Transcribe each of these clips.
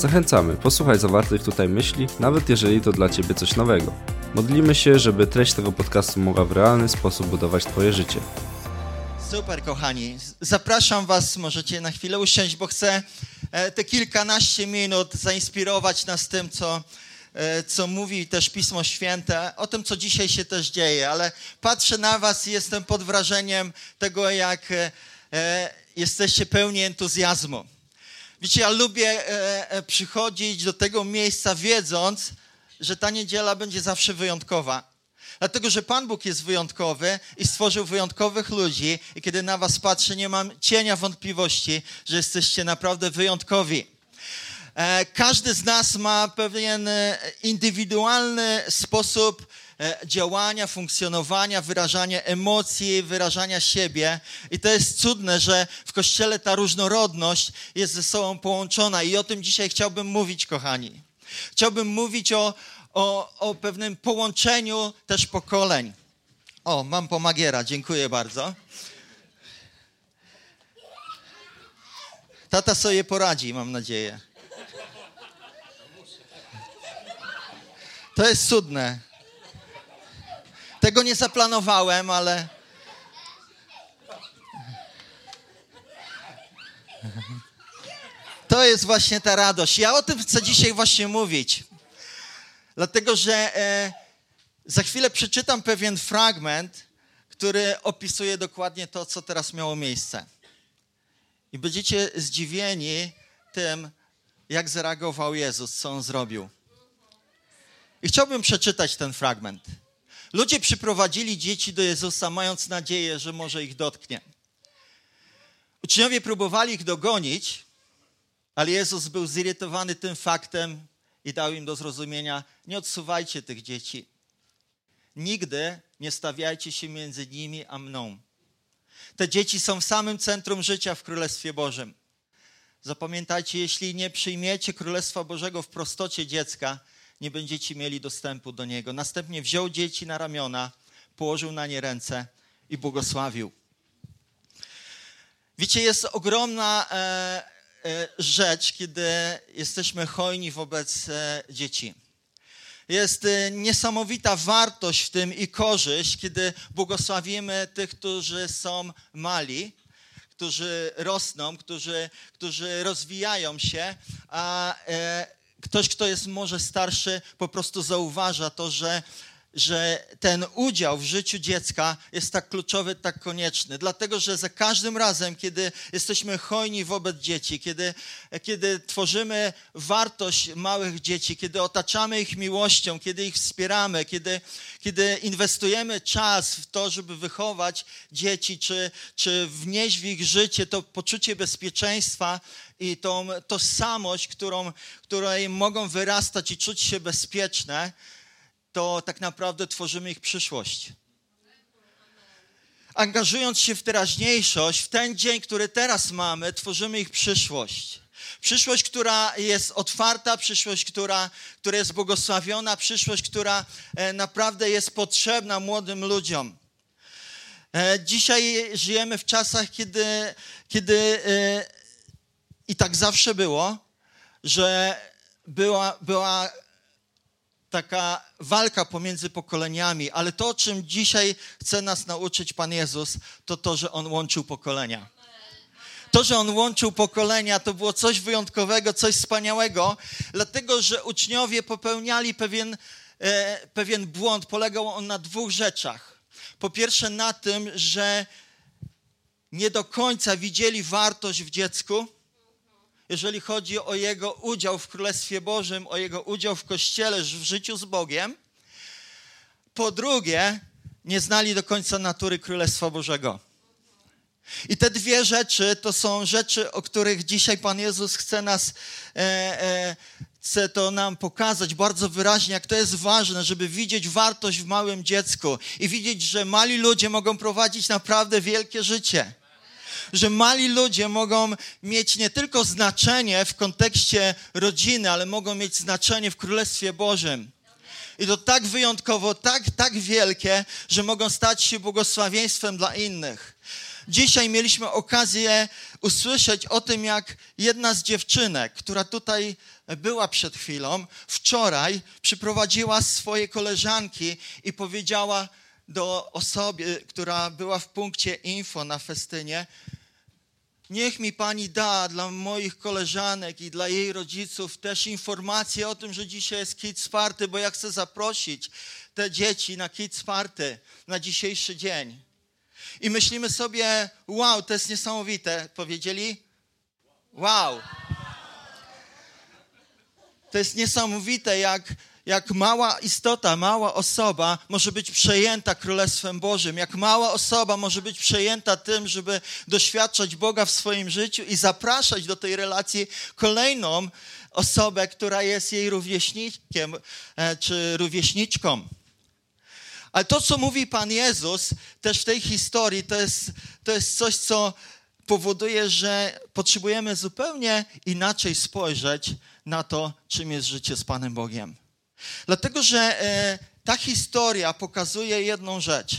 Zachęcamy, posłuchaj zawartych tutaj myśli, nawet jeżeli to dla Ciebie coś nowego. Modlimy się, żeby treść tego podcastu mogła w realny sposób budować Twoje życie. Super, kochani. Zapraszam Was, możecie na chwilę usiąść, bo chcę e, te kilkanaście minut zainspirować nas tym, co, e, co mówi też Pismo Święte, o tym, co dzisiaj się też dzieje, ale patrzę na Was i jestem pod wrażeniem tego, jak e, jesteście pełni entuzjazmu. Wiecie, ja lubię przychodzić do tego miejsca wiedząc, że ta niedziela będzie zawsze wyjątkowa. Dlatego, że Pan Bóg jest wyjątkowy i stworzył wyjątkowych ludzi, i kiedy na Was patrzę, nie mam cienia wątpliwości, że jesteście naprawdę wyjątkowi. E, każdy z nas ma pewien e, indywidualny sposób e, działania, funkcjonowania, wyrażania emocji, wyrażania siebie. I to jest cudne, że w Kościele ta różnorodność jest ze sobą połączona. I o tym dzisiaj chciałbym mówić, kochani. Chciałbym mówić o, o, o pewnym połączeniu też pokoleń. O, mam pomagiera, dziękuję bardzo. Tata sobie poradzi, mam nadzieję. To jest cudne. Tego nie zaplanowałem, ale. To jest właśnie ta radość. Ja o tym chcę dzisiaj właśnie mówić. Dlatego, że e, za chwilę przeczytam pewien fragment, który opisuje dokładnie to, co teraz miało miejsce. I będziecie zdziwieni tym, jak zareagował Jezus, co on zrobił. I chciałbym przeczytać ten fragment. Ludzie przyprowadzili dzieci do Jezusa, mając nadzieję, że może ich dotknie. Uczniowie próbowali ich dogonić, ale Jezus był zirytowany tym faktem i dał im do zrozumienia: nie odsuwajcie tych dzieci. Nigdy nie stawiajcie się między nimi a mną. Te dzieci są w samym centrum życia w Królestwie Bożym. Zapamiętajcie, jeśli nie przyjmiecie Królestwa Bożego w prostocie dziecka, nie będziecie mieli dostępu do niego. Następnie wziął dzieci na ramiona, położył na nie ręce i błogosławił. Wiecie, jest ogromna e, e, rzecz, kiedy jesteśmy hojni wobec e, dzieci. Jest e, niesamowita wartość w tym i korzyść, kiedy błogosławimy tych, którzy są mali, którzy rosną, którzy, którzy rozwijają się, a e, ktoś, kto jest może starszy, po prostu zauważa to, że że ten udział w życiu dziecka jest tak kluczowy, tak konieczny. Dlatego, że za każdym razem, kiedy jesteśmy hojni wobec dzieci, kiedy, kiedy tworzymy wartość małych dzieci, kiedy otaczamy ich miłością, kiedy ich wspieramy, kiedy, kiedy inwestujemy czas w to, żeby wychować dzieci, czy, czy wnieść w ich życie to poczucie bezpieczeństwa i tą tożsamość, którą, której mogą wyrastać i czuć się bezpieczne, to tak naprawdę tworzymy ich przyszłość. Angażując się w teraźniejszość, w ten dzień, który teraz mamy, tworzymy ich przyszłość. Przyszłość, która jest otwarta, przyszłość, która, która jest błogosławiona, przyszłość, która e, naprawdę jest potrzebna młodym ludziom. E, dzisiaj żyjemy w czasach, kiedy, kiedy e, i tak zawsze było, że była, była taka walka pomiędzy pokoleniami, ale to, czym dzisiaj chce nas nauczyć Pan Jezus, to to, że On łączył pokolenia. To, że On łączył pokolenia, to było coś wyjątkowego, coś wspaniałego, dlatego że uczniowie popełniali pewien, e, pewien błąd. Polegał on na dwóch rzeczach. Po pierwsze, na tym, że nie do końca widzieli wartość w dziecku jeżeli chodzi o jego udział w Królestwie Bożym, o jego udział w Kościele, w życiu z Bogiem. Po drugie, nie znali do końca natury Królestwa Bożego. I te dwie rzeczy to są rzeczy, o których dzisiaj Pan Jezus chce nas e, e, chcę to nam pokazać bardzo wyraźnie, jak to jest ważne, żeby widzieć wartość w małym dziecku i widzieć, że mali ludzie mogą prowadzić naprawdę wielkie życie. Że mali ludzie mogą mieć nie tylko znaczenie w kontekście rodziny, ale mogą mieć znaczenie w Królestwie Bożym. I to tak wyjątkowo, tak, tak wielkie, że mogą stać się błogosławieństwem dla innych. Dzisiaj mieliśmy okazję usłyszeć o tym, jak jedna z dziewczynek, która tutaj była przed chwilą, wczoraj przyprowadziła swoje koleżanki i powiedziała do osoby, która była w punkcie info na festynie, Niech mi pani da dla moich koleżanek i dla jej rodziców też informację o tym, że dzisiaj jest Kids Party, bo ja chcę zaprosić te dzieci na Kids Party na dzisiejszy dzień. I myślimy sobie, wow, to jest niesamowite. Powiedzieli? Wow. To jest niesamowite, jak jak mała istota, mała osoba może być przejęta Królestwem Bożym, jak mała osoba może być przejęta tym, żeby doświadczać Boga w swoim życiu i zapraszać do tej relacji kolejną osobę, która jest jej rówieśnikiem e, czy rówieśniczką. Ale to, co mówi Pan Jezus też w tej historii, to jest, to jest coś, co powoduje, że potrzebujemy zupełnie inaczej spojrzeć na to, czym jest życie z Panem Bogiem. Dlatego, że e, ta historia pokazuje jedną rzecz.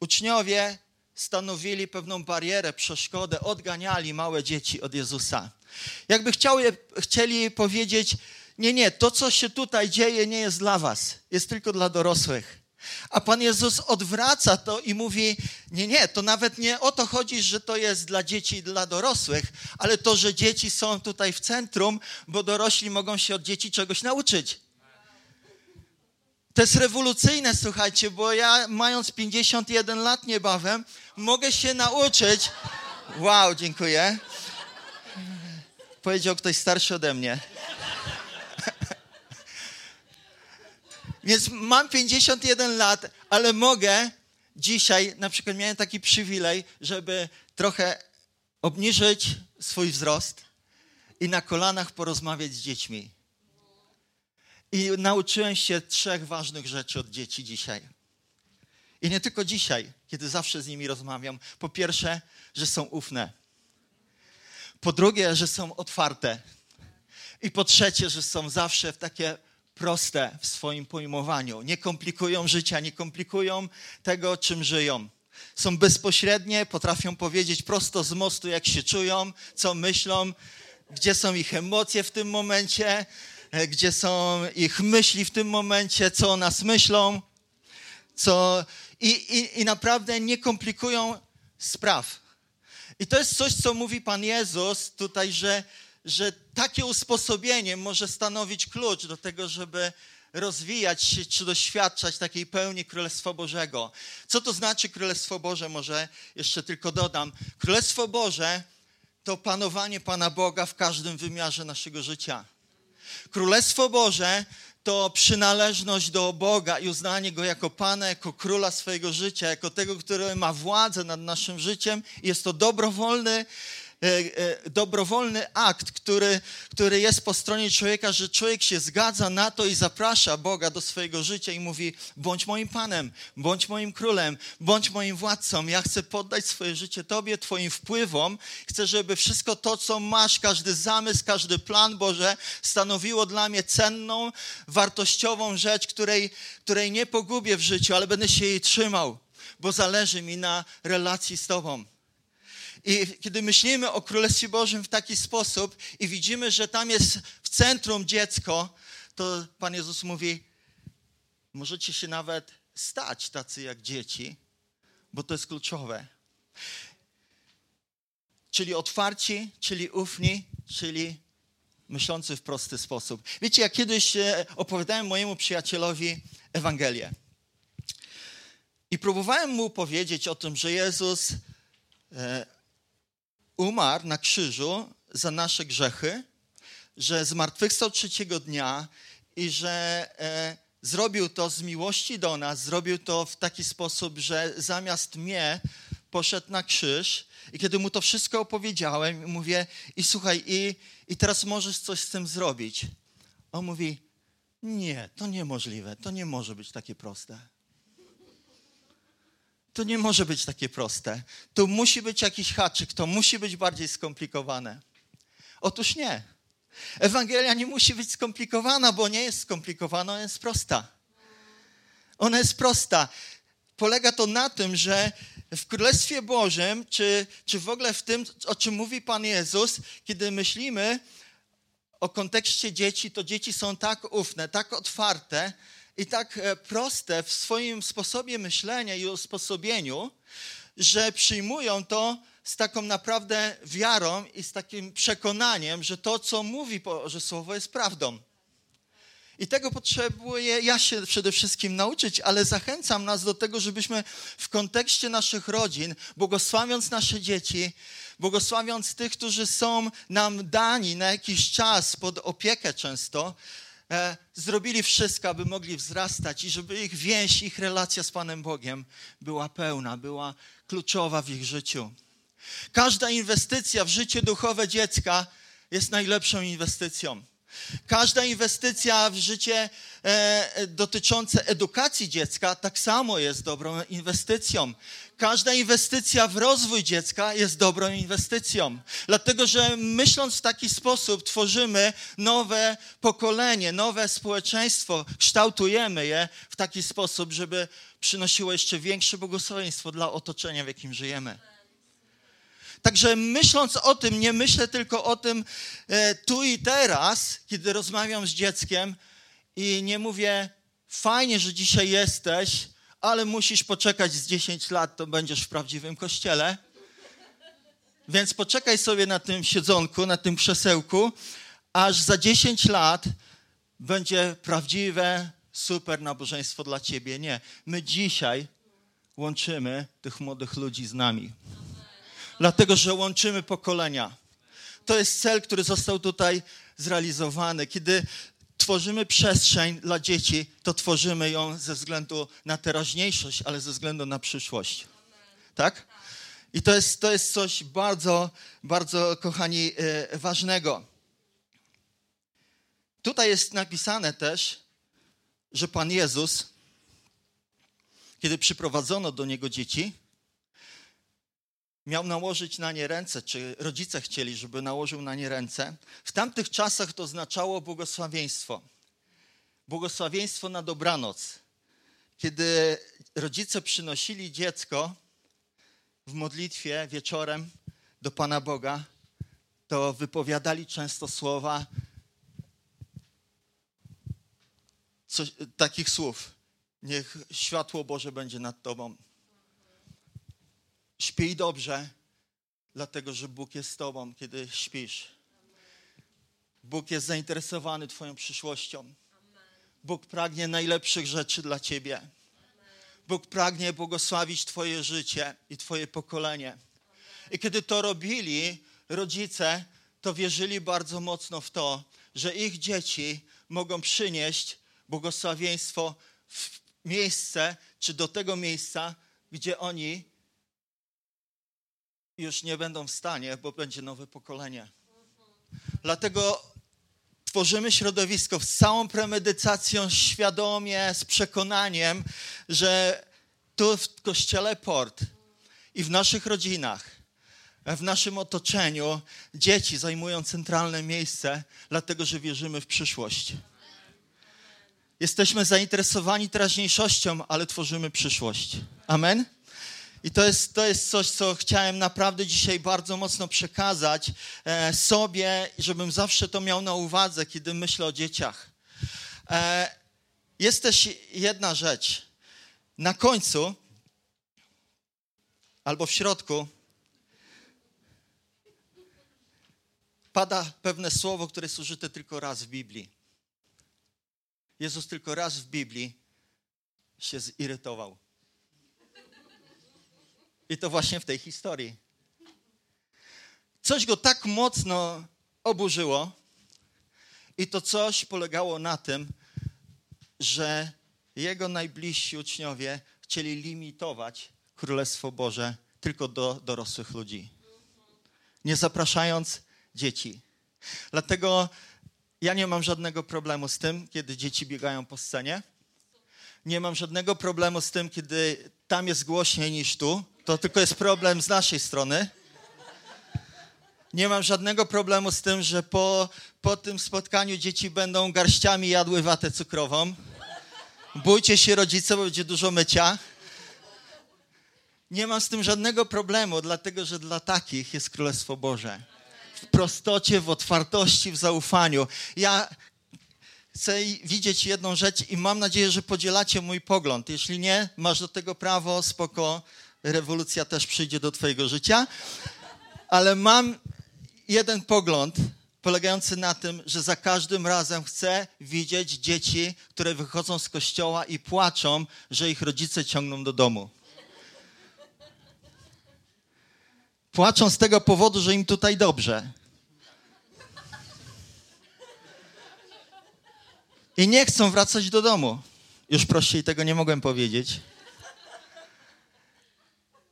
Uczniowie stanowili pewną barierę, przeszkodę, odganiali małe dzieci od Jezusa. Jakby chciały, chcieli powiedzieć, nie, nie, to co się tutaj dzieje nie jest dla was, jest tylko dla dorosłych. A Pan Jezus odwraca to i mówi: Nie, nie, to nawet nie o to chodzi, że to jest dla dzieci i dla dorosłych, ale to, że dzieci są tutaj w centrum, bo dorośli mogą się od dzieci czegoś nauczyć. To jest rewolucyjne, słuchajcie, bo ja, mając 51 lat niebawem, mogę się nauczyć. Wow, dziękuję. Powiedział ktoś starszy ode mnie. Więc mam 51 lat, ale mogę dzisiaj, na przykład miałem taki przywilej, żeby trochę obniżyć swój wzrost i na kolanach porozmawiać z dziećmi. I nauczyłem się trzech ważnych rzeczy od dzieci dzisiaj. I nie tylko dzisiaj, kiedy zawsze z nimi rozmawiam. Po pierwsze, że są ufne. Po drugie, że są otwarte. I po trzecie, że są zawsze w takie proste w swoim pojmowaniu. Nie komplikują życia, nie komplikują tego, czym żyją. Są bezpośrednie, potrafią powiedzieć prosto z mostu, jak się czują, co myślą, gdzie są ich emocje w tym momencie, e, gdzie są ich myśli w tym momencie, co o nas myślą. Co... I, i, I naprawdę nie komplikują spraw. I to jest coś, co mówi Pan Jezus tutaj, że że takie usposobienie może stanowić klucz do tego, żeby rozwijać się czy doświadczać takiej pełni Królestwa Bożego. Co to znaczy Królestwo Boże? Może jeszcze tylko dodam. Królestwo Boże to panowanie Pana Boga w każdym wymiarze naszego życia. Królestwo Boże to przynależność do Boga i uznanie Go jako Pana, jako Króla swojego życia, jako tego, który ma władzę nad naszym życiem. Jest to dobrowolny dobrowolny akt, który, który jest po stronie człowieka, że człowiek się zgadza na to i zaprasza Boga do swojego życia i mówi: bądź moim Panem, bądź moim królem, bądź moim władcą. Ja chcę poddać swoje życie Tobie, Twoim wpływom. Chcę, żeby wszystko to, co masz, każdy zamysł, każdy plan Boże, stanowiło dla mnie cenną, wartościową rzecz, której, której nie pogubię w życiu, ale będę się jej trzymał, bo zależy mi na relacji z Tobą. I kiedy myślimy o Królestwie Bożym w taki sposób i widzimy, że tam jest w centrum dziecko, to Pan Jezus mówi, możecie się nawet stać tacy jak dzieci, bo to jest kluczowe. Czyli otwarci, czyli ufni, czyli myślący w prosty sposób. Wiecie, ja kiedyś e, opowiadałem mojemu przyjacielowi Ewangelię. I próbowałem mu powiedzieć o tym, że Jezus e, umarł na krzyżu za nasze grzechy, że zmartwychwstał trzeciego dnia i że e, zrobił to z miłości do nas, zrobił to w taki sposób, że zamiast mnie poszedł na krzyż i kiedy mu to wszystko opowiedziałem, mówię, i słuchaj, i, i teraz możesz coś z tym zrobić. On mówi, nie, to niemożliwe, to nie może być takie proste. To nie może być takie proste. Tu musi być jakiś haczyk, to musi być bardziej skomplikowane. Otóż nie. Ewangelia nie musi być skomplikowana, bo nie jest skomplikowana, ona jest prosta. Ona jest prosta. Polega to na tym, że w Królestwie Bożym, czy, czy w ogóle w tym, o czym mówi Pan Jezus, kiedy myślimy o kontekście dzieci, to dzieci są tak ufne, tak otwarte i tak e, proste w swoim sposobie myślenia i usposobieniu, że przyjmują to z taką naprawdę wiarą i z takim przekonaniem, że to, co mówi Boże Słowo, jest prawdą. I tego potrzebuję ja się przede wszystkim nauczyć, ale zachęcam nas do tego, żebyśmy w kontekście naszych rodzin, błogosławiąc nasze dzieci, błogosławiąc tych, którzy są nam dani na jakiś czas pod opiekę często, zrobili wszystko, aby mogli wzrastać i żeby ich więź, ich relacja z Panem Bogiem była pełna, była kluczowa w ich życiu. Każda inwestycja w życie duchowe dziecka jest najlepszą inwestycją. Każda inwestycja w życie e, dotyczące edukacji dziecka tak samo jest dobrą inwestycją. Każda inwestycja w rozwój dziecka jest dobrą inwestycją, dlatego że myśląc w taki sposób tworzymy nowe pokolenie, nowe społeczeństwo, kształtujemy je w taki sposób, żeby przynosiło jeszcze większe błogosławieństwo dla otoczenia, w jakim żyjemy. Także myśląc o tym, nie myślę tylko o tym e, tu i teraz, kiedy rozmawiam z dzieckiem i nie mówię, fajnie, że dzisiaj jesteś, ale musisz poczekać z 10 lat, to będziesz w prawdziwym kościele. Więc poczekaj sobie na tym siedzonku, na tym krzesełku, aż za 10 lat będzie prawdziwe, super nabożeństwo dla ciebie. Nie. My dzisiaj łączymy tych młodych ludzi z nami dlatego że łączymy pokolenia. To jest cel, który został tutaj zrealizowany. Kiedy tworzymy przestrzeń dla dzieci, to tworzymy ją ze względu na teraźniejszość, ale ze względu na przyszłość. Tak? I to jest, to jest coś bardzo, bardzo, kochani, e, ważnego. Tutaj jest napisane też, że Pan Jezus, kiedy przyprowadzono do Niego dzieci, miał nałożyć na nie ręce, czy rodzice chcieli, żeby nałożył na nie ręce. W tamtych czasach to oznaczało błogosławieństwo. Błogosławieństwo na dobranoc. Kiedy rodzice przynosili dziecko w modlitwie wieczorem do Pana Boga, to wypowiadali często słowa coś, takich słów. Niech światło Boże będzie nad Tobą Śpij dobrze, dlatego że Bóg jest z Tobą, kiedy śpisz. Bóg jest zainteresowany Twoją przyszłością. Bóg pragnie najlepszych rzeczy dla Ciebie. Bóg pragnie błogosławić Twoje życie i Twoje pokolenie. I kiedy to robili rodzice, to wierzyli bardzo mocno w to, że ich dzieci mogą przynieść błogosławieństwo w miejsce, czy do tego miejsca, gdzie oni już nie będą w stanie, bo będzie nowe pokolenie. Dlatego tworzymy środowisko z całą premedytacją, świadomie, z przekonaniem, że tu w kościele Port i w naszych rodzinach, w naszym otoczeniu dzieci zajmują centralne miejsce, dlatego że wierzymy w przyszłość. Jesteśmy zainteresowani teraźniejszością, ale tworzymy przyszłość. Amen? I to jest, to jest coś, co chciałem naprawdę dzisiaj bardzo mocno przekazać e, sobie, żebym zawsze to miał na uwadze, kiedy myślę o dzieciach. E, jest też jedna rzecz. Na końcu albo w środku pada pewne słowo, które jest użyte tylko raz w Biblii. Jezus tylko raz w Biblii się zirytował. I to właśnie w tej historii. Coś go tak mocno oburzyło, i to coś polegało na tym, że jego najbliżsi uczniowie chcieli limitować Królestwo Boże tylko do dorosłych ludzi. Nie zapraszając dzieci. Dlatego ja nie mam żadnego problemu z tym, kiedy dzieci biegają po scenie. Nie mam żadnego problemu z tym, kiedy tam jest głośniej niż tu. To tylko jest problem z naszej strony. Nie mam żadnego problemu z tym, że po, po tym spotkaniu dzieci będą garściami jadły watę cukrową. Bójcie się rodzice, bo będzie dużo mycia. Nie mam z tym żadnego problemu, dlatego że dla takich jest Królestwo Boże. W prostocie, w otwartości, w zaufaniu. Ja chcę widzieć jedną rzecz i mam nadzieję, że podzielacie mój pogląd. Jeśli nie, masz do tego prawo, spoko, rewolucja też przyjdzie do twojego życia. Ale mam jeden pogląd polegający na tym, że za każdym razem chcę widzieć dzieci, które wychodzą z kościoła i płaczą, że ich rodzice ciągną do domu. Płaczą z tego powodu, że im tutaj dobrze. I nie chcą wracać do domu. Już prościej tego nie mogłem powiedzieć.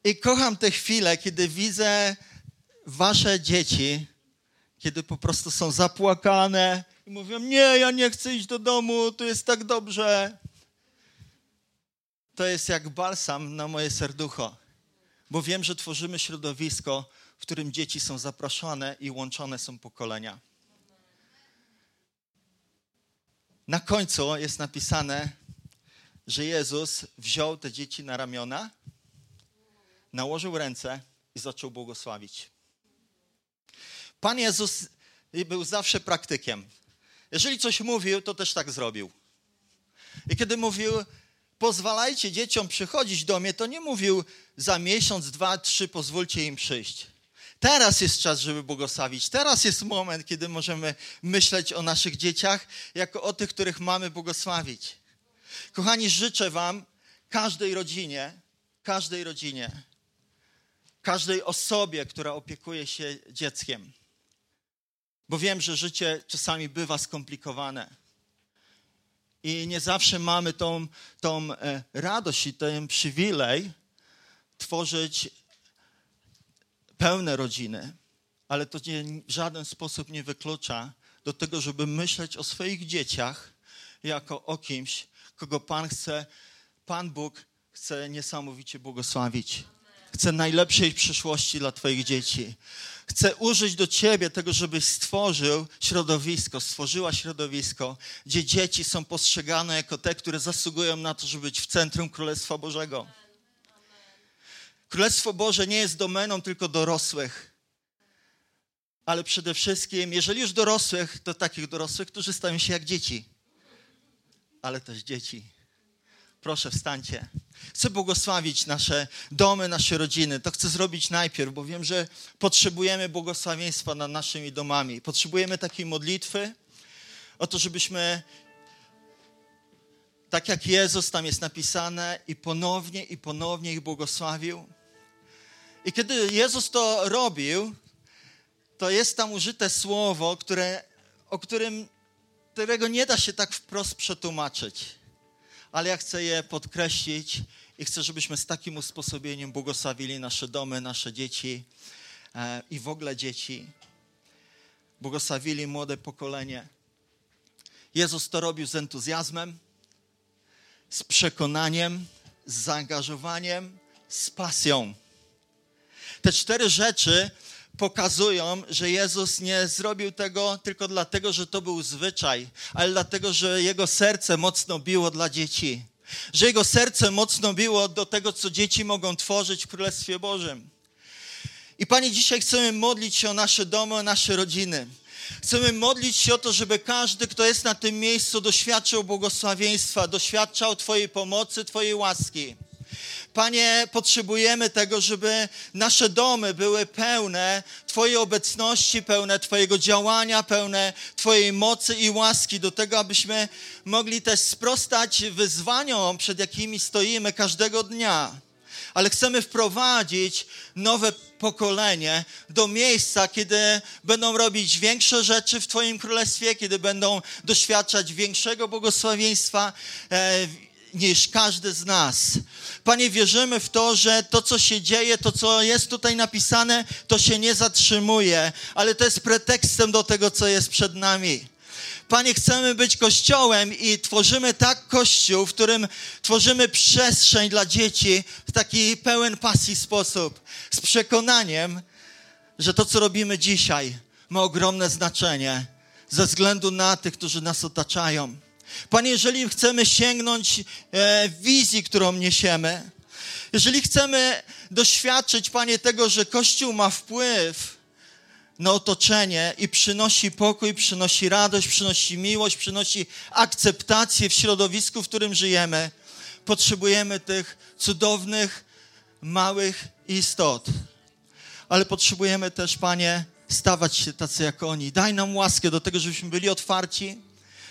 I kocham te chwile, kiedy widzę wasze dzieci, kiedy po prostu są zapłakane i mówią: Nie, ja nie chcę iść do domu, tu jest tak dobrze. To jest jak balsam na moje serducho, bo wiem, że tworzymy środowisko, w którym dzieci są zapraszane i łączone są pokolenia. Na końcu jest napisane, że Jezus wziął te dzieci na ramiona, nałożył ręce i zaczął błogosławić. Pan Jezus był zawsze praktykiem. Jeżeli coś mówił, to też tak zrobił. I kiedy mówił, pozwalajcie dzieciom przychodzić do mnie, to nie mówił za miesiąc, dwa, trzy, pozwólcie im przyjść. Teraz jest czas, żeby błogosławić. Teraz jest moment, kiedy możemy myśleć o naszych dzieciach jako o tych, których mamy błogosławić. Kochani, życzę Wam, każdej rodzinie, każdej rodzinie, każdej osobie, która opiekuje się dzieckiem. Bo wiem, że życie czasami bywa skomplikowane. I nie zawsze mamy tą, tą e, radość i ten przywilej tworzyć pełne rodziny, ale to nie, w żaden sposób nie wyklucza do tego, żeby myśleć o swoich dzieciach jako o kimś, kogo Pan chce, Pan Bóg chce niesamowicie błogosławić. Chce najlepszej przyszłości dla Twoich dzieci. Chce użyć do Ciebie tego, żebyś stworzył środowisko, stworzyła środowisko, gdzie dzieci są postrzegane jako te, które zasługują na to, żeby być w centrum Królestwa Bożego. Królestwo Boże nie jest domeną tylko dorosłych, ale przede wszystkim, jeżeli już dorosłych, to takich dorosłych, którzy stają się jak dzieci, ale też dzieci. Proszę, wstańcie. Chcę błogosławić nasze domy, nasze rodziny. To chcę zrobić najpierw, bo wiem, że potrzebujemy błogosławieństwa nad naszymi domami. Potrzebujemy takiej modlitwy o to, żebyśmy tak jak Jezus tam jest napisane i ponownie i ponownie ich błogosławił. I kiedy Jezus to robił, to jest tam użyte słowo, które, o którym, którego nie da się tak wprost przetłumaczyć. Ale ja chcę je podkreślić i chcę, żebyśmy z takim usposobieniem błogosławili nasze domy, nasze dzieci e, i w ogóle dzieci. Błogosławili młode pokolenie. Jezus to robił z entuzjazmem, z przekonaniem, z zaangażowaniem, z pasją. Te cztery rzeczy pokazują, że Jezus nie zrobił tego tylko dlatego, że to był zwyczaj, ale dlatego, że jego serce mocno biło dla dzieci. Że jego serce mocno biło do tego, co dzieci mogą tworzyć w Królestwie Bożym. I Panie, dzisiaj chcemy modlić się o nasze domy, o nasze rodziny. Chcemy modlić się o to, żeby każdy, kto jest na tym miejscu, doświadczał błogosławieństwa, doświadczał Twojej pomocy, Twojej łaski. Panie, potrzebujemy tego, żeby nasze domy były pełne Twojej obecności, pełne Twojego działania, pełne Twojej mocy i łaski, do tego, abyśmy mogli też sprostać wyzwaniom, przed jakimi stoimy każdego dnia. Ale chcemy wprowadzić nowe pokolenie do miejsca, kiedy będą robić większe rzeczy w Twoim królestwie, kiedy będą doświadczać większego błogosławieństwa. E, niż każdy z nas. Panie, wierzymy w to, że to, co się dzieje, to, co jest tutaj napisane, to się nie zatrzymuje, ale to jest pretekstem do tego, co jest przed nami. Panie, chcemy być kościołem i tworzymy tak kościół, w którym tworzymy przestrzeń dla dzieci w taki pełen pasji sposób, z przekonaniem, że to, co robimy dzisiaj, ma ogromne znaczenie ze względu na tych, którzy nas otaczają. Panie, jeżeli chcemy sięgnąć e, wizji, którą niesiemy, jeżeli chcemy doświadczyć, Panie, tego, że Kościół ma wpływ na otoczenie i przynosi pokój, przynosi radość, przynosi miłość, przynosi akceptację w środowisku, w którym żyjemy, potrzebujemy tych cudownych, małych istot. Ale potrzebujemy też, Panie, stawać się tacy jak oni. Daj nam łaskę do tego, żebyśmy byli otwarci,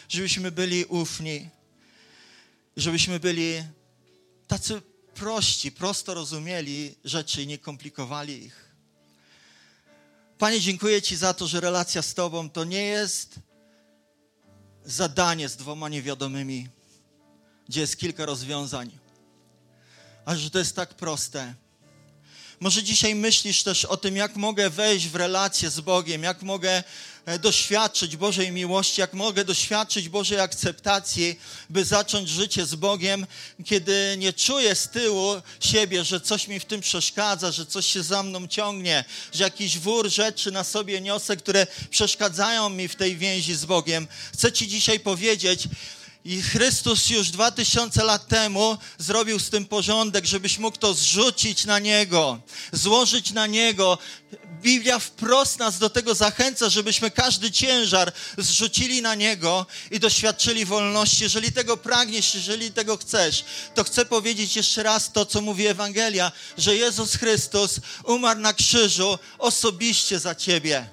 żebyśmy byli ufni, żebyśmy byli tacy prości, prosto rozumieli rzeczy i nie komplikowali ich. Panie, dziękuję Ci za to, że relacja z Tobą to nie jest zadanie z dwoma niewiadomymi, gdzie jest kilka rozwiązań, ale że to jest tak proste może dzisiaj myślisz też o tym, jak mogę wejść w relację z Bogiem, jak mogę doświadczyć Bożej miłości, jak mogę doświadczyć Bożej akceptacji, by zacząć życie z Bogiem, kiedy nie czuję z tyłu siebie, że coś mi w tym przeszkadza, że coś się za mną ciągnie, że jakiś wór rzeczy na sobie niosę, które przeszkadzają mi w tej więzi z Bogiem. Chcę Ci dzisiaj powiedzieć, i Chrystus już dwa tysiące lat temu zrobił z tym porządek, żebyś mógł to zrzucić na Niego, złożyć na Niego. Biblia wprost nas do tego zachęca, żebyśmy każdy ciężar zrzucili na Niego i doświadczyli wolności. Jeżeli tego pragniesz, jeżeli tego chcesz, to chcę powiedzieć jeszcze raz to, co mówi Ewangelia, że Jezus Chrystus umarł na krzyżu osobiście za Ciebie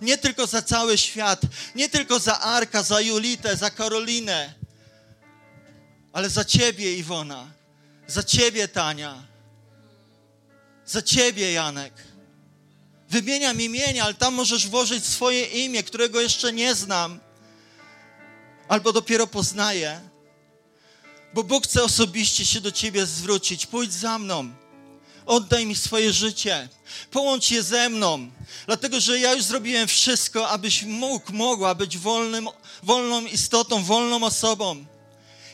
nie tylko za cały świat, nie tylko za Arka, za Julitę, za Karolinę, ale za Ciebie, Iwona, za Ciebie, Tania, za Ciebie, Janek. Wymieniam imienia, ale tam możesz włożyć swoje imię, którego jeszcze nie znam, albo dopiero poznaję. Bo Bóg chce osobiście się do Ciebie zwrócić. Pójdź za mną. Oddaj mi swoje życie. Połącz je ze mną. Dlatego, że ja już zrobiłem wszystko, abyś mógł, mogła być wolnym, wolną istotą, wolną osobą.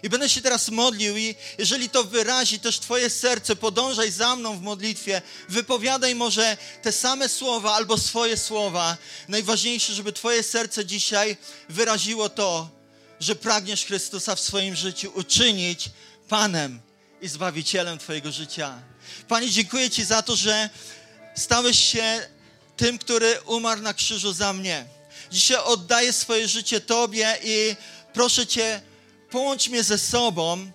I będę się teraz modlił i jeżeli to wyrazi też Twoje serce, podążaj za mną w modlitwie, wypowiadaj może te same słowa albo swoje słowa. Najważniejsze, żeby Twoje serce dzisiaj wyraziło to, że pragniesz Chrystusa w swoim życiu uczynić Panem i Zbawicielem Twojego życia. Panie, dziękuję Ci za to, że stałeś się tym, który umarł na krzyżu za mnie. Dzisiaj oddaję swoje życie Tobie i proszę Cię, połącz mnie ze sobą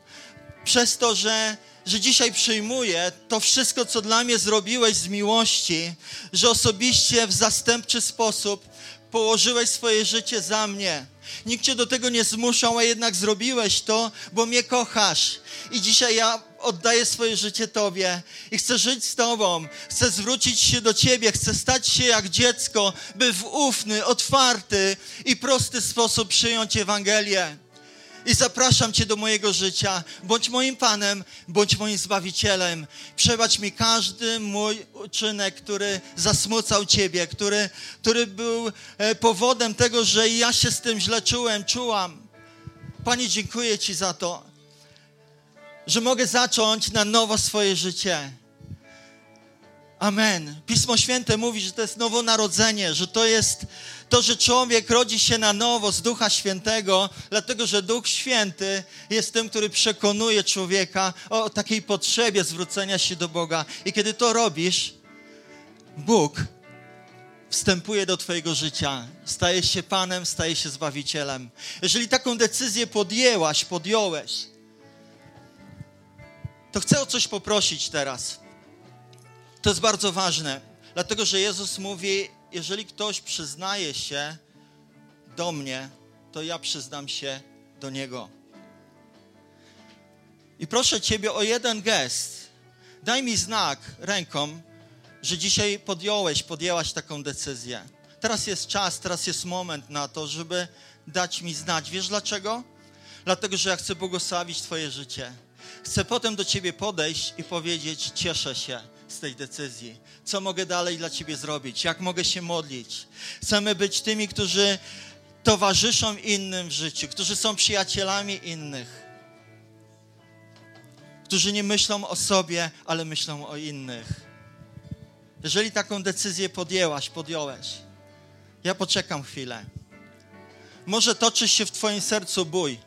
przez to, że, że dzisiaj przyjmuję to wszystko, co dla mnie zrobiłeś z miłości, że osobiście w zastępczy sposób położyłeś swoje życie za mnie. Nikt cię do tego nie zmuszał, a jednak zrobiłeś to, bo mnie kochasz. I dzisiaj ja oddaję swoje życie Tobie i chcę żyć z Tobą, chcę zwrócić się do Ciebie, chcę stać się jak dziecko, by w ufny, otwarty i prosty sposób przyjąć Ewangelię i zapraszam Cię do mojego życia. Bądź moim Panem, bądź moim Zbawicielem. Przebacz mi każdy mój uczynek, który zasmucał Ciebie, który, który był e, powodem tego, że ja się z tym źle czułem, czułam. Panie, dziękuję Ci za to, że mogę zacząć na nowo swoje życie. Amen. Pismo Święte mówi, że to jest nowonarodzenie, że to jest to, że człowiek rodzi się na nowo z Ducha Świętego, dlatego że Duch Święty jest tym, który przekonuje człowieka o takiej potrzebie zwrócenia się do Boga. I kiedy to robisz, Bóg wstępuje do Twojego życia, staje się Panem, staje się Zbawicielem. Jeżeli taką decyzję podjęłaś, podjąłeś, to chcę o coś poprosić teraz. To jest bardzo ważne, dlatego że Jezus mówi: jeżeli ktoś przyznaje się do mnie, to ja przyznam się do niego. I proszę Ciebie o jeden gest. Daj mi znak ręką, że dzisiaj podjąłeś, podjęłaś taką decyzję. Teraz jest czas, teraz jest moment na to, żeby dać mi znać. Wiesz dlaczego? dlatego że ja chcę błogosławić Twoje życie. Chcę potem do Ciebie podejść i powiedzieć: Cieszę się z tej decyzji. Co mogę dalej dla Ciebie zrobić? Jak mogę się modlić? Chcemy być tymi, którzy towarzyszą innym w życiu, którzy są przyjacielami innych, którzy nie myślą o sobie, ale myślą o innych. Jeżeli taką decyzję podjęłaś, podjąłeś, ja poczekam chwilę. Może toczy się w Twoim sercu bój.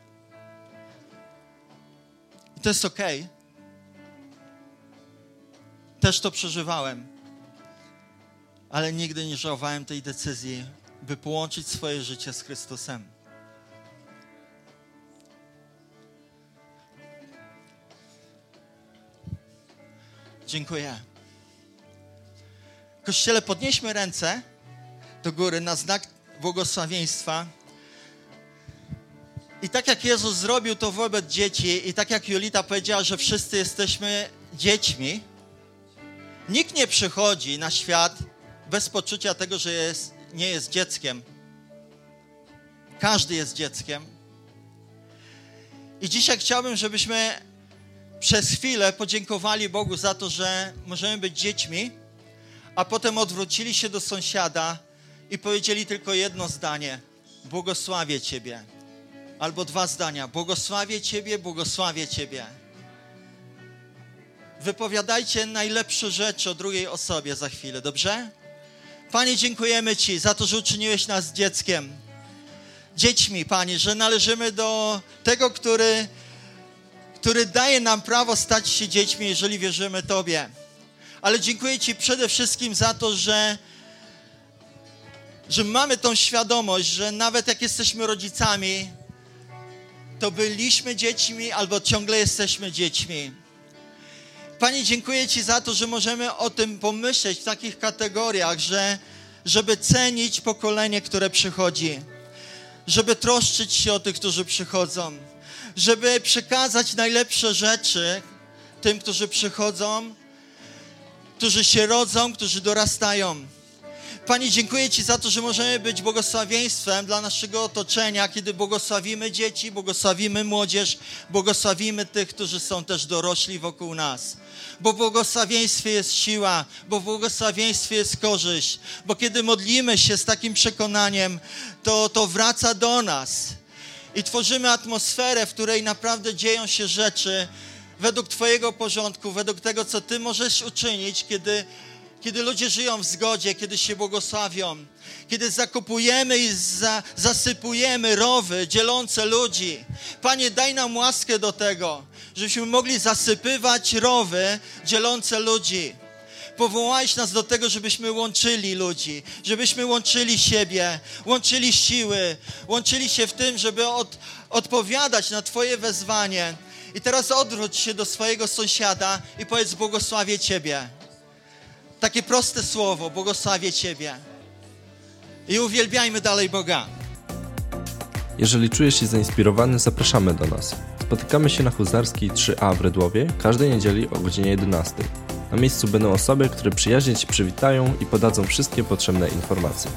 I to jest ok. Też to przeżywałem. Ale nigdy nie żałowałem tej decyzji, by połączyć swoje życie z Chrystusem. Dziękuję. Kościele, podnieśmy ręce do góry na znak błogosławieństwa. I tak jak Jezus zrobił to wobec dzieci, i tak jak Julita powiedziała, że wszyscy jesteśmy dziećmi, nikt nie przychodzi na świat bez poczucia tego, że jest, nie jest dzieckiem. Każdy jest dzieckiem. I dzisiaj chciałbym, żebyśmy przez chwilę podziękowali Bogu za to, że możemy być dziećmi, a potem odwrócili się do sąsiada i powiedzieli tylko jedno zdanie: Błogosławię Ciebie. Albo dwa zdania: Błogosławię Ciebie, błogosławię Ciebie. Wypowiadajcie najlepsze rzeczy o drugiej osobie za chwilę, dobrze? Panie, dziękujemy Ci za to, że uczyniłeś nas dzieckiem. Dziećmi, Panie, że należymy do tego, który, który daje nam prawo stać się dziećmi, jeżeli wierzymy Tobie. Ale dziękuję Ci przede wszystkim za to, że że mamy tą świadomość, że nawet jak jesteśmy rodzicami, to byliśmy dziećmi albo ciągle jesteśmy dziećmi. Panie, dziękuję Ci za to, że możemy o tym pomyśleć w takich kategoriach, że żeby cenić pokolenie, które przychodzi, żeby troszczyć się o tych, którzy przychodzą, żeby przekazać najlepsze rzeczy tym, którzy przychodzą, którzy się rodzą, którzy dorastają. Panie, dziękuję Ci za to, że możemy być błogosławieństwem dla naszego otoczenia, kiedy błogosławimy dzieci, błogosławimy młodzież, błogosławimy tych, którzy są też dorośli wokół nas. Bo w błogosławieństwie jest siła, bo w błogosławieństwie jest korzyść, bo kiedy modlimy się z takim przekonaniem, to, to wraca do nas. I tworzymy atmosferę, w której naprawdę dzieją się rzeczy według Twojego porządku, według tego, co Ty możesz uczynić, kiedy kiedy ludzie żyją w zgodzie, kiedy się błogosławią, kiedy zakupujemy i za, zasypujemy rowy dzielące ludzi. Panie, daj nam łaskę do tego, żebyśmy mogli zasypywać rowy dzielące ludzi. Powołałeś nas do tego, żebyśmy łączyli ludzi, żebyśmy łączyli siebie, łączyli siły, łączyli się w tym, żeby od, odpowiadać na Twoje wezwanie. I teraz odwróć się do swojego sąsiada i powiedz: Błogosławię Ciebie. Takie proste słowo, błogosławię Ciebie. I uwielbiajmy dalej Boga. Jeżeli czujesz się zainspirowany, zapraszamy do nas. Spotykamy się na Huzarskiej 3A w Redłowie każdej niedzieli o godzinie 11. Na miejscu będą osoby, które przyjaźnie Ci przywitają i podadzą wszystkie potrzebne informacje.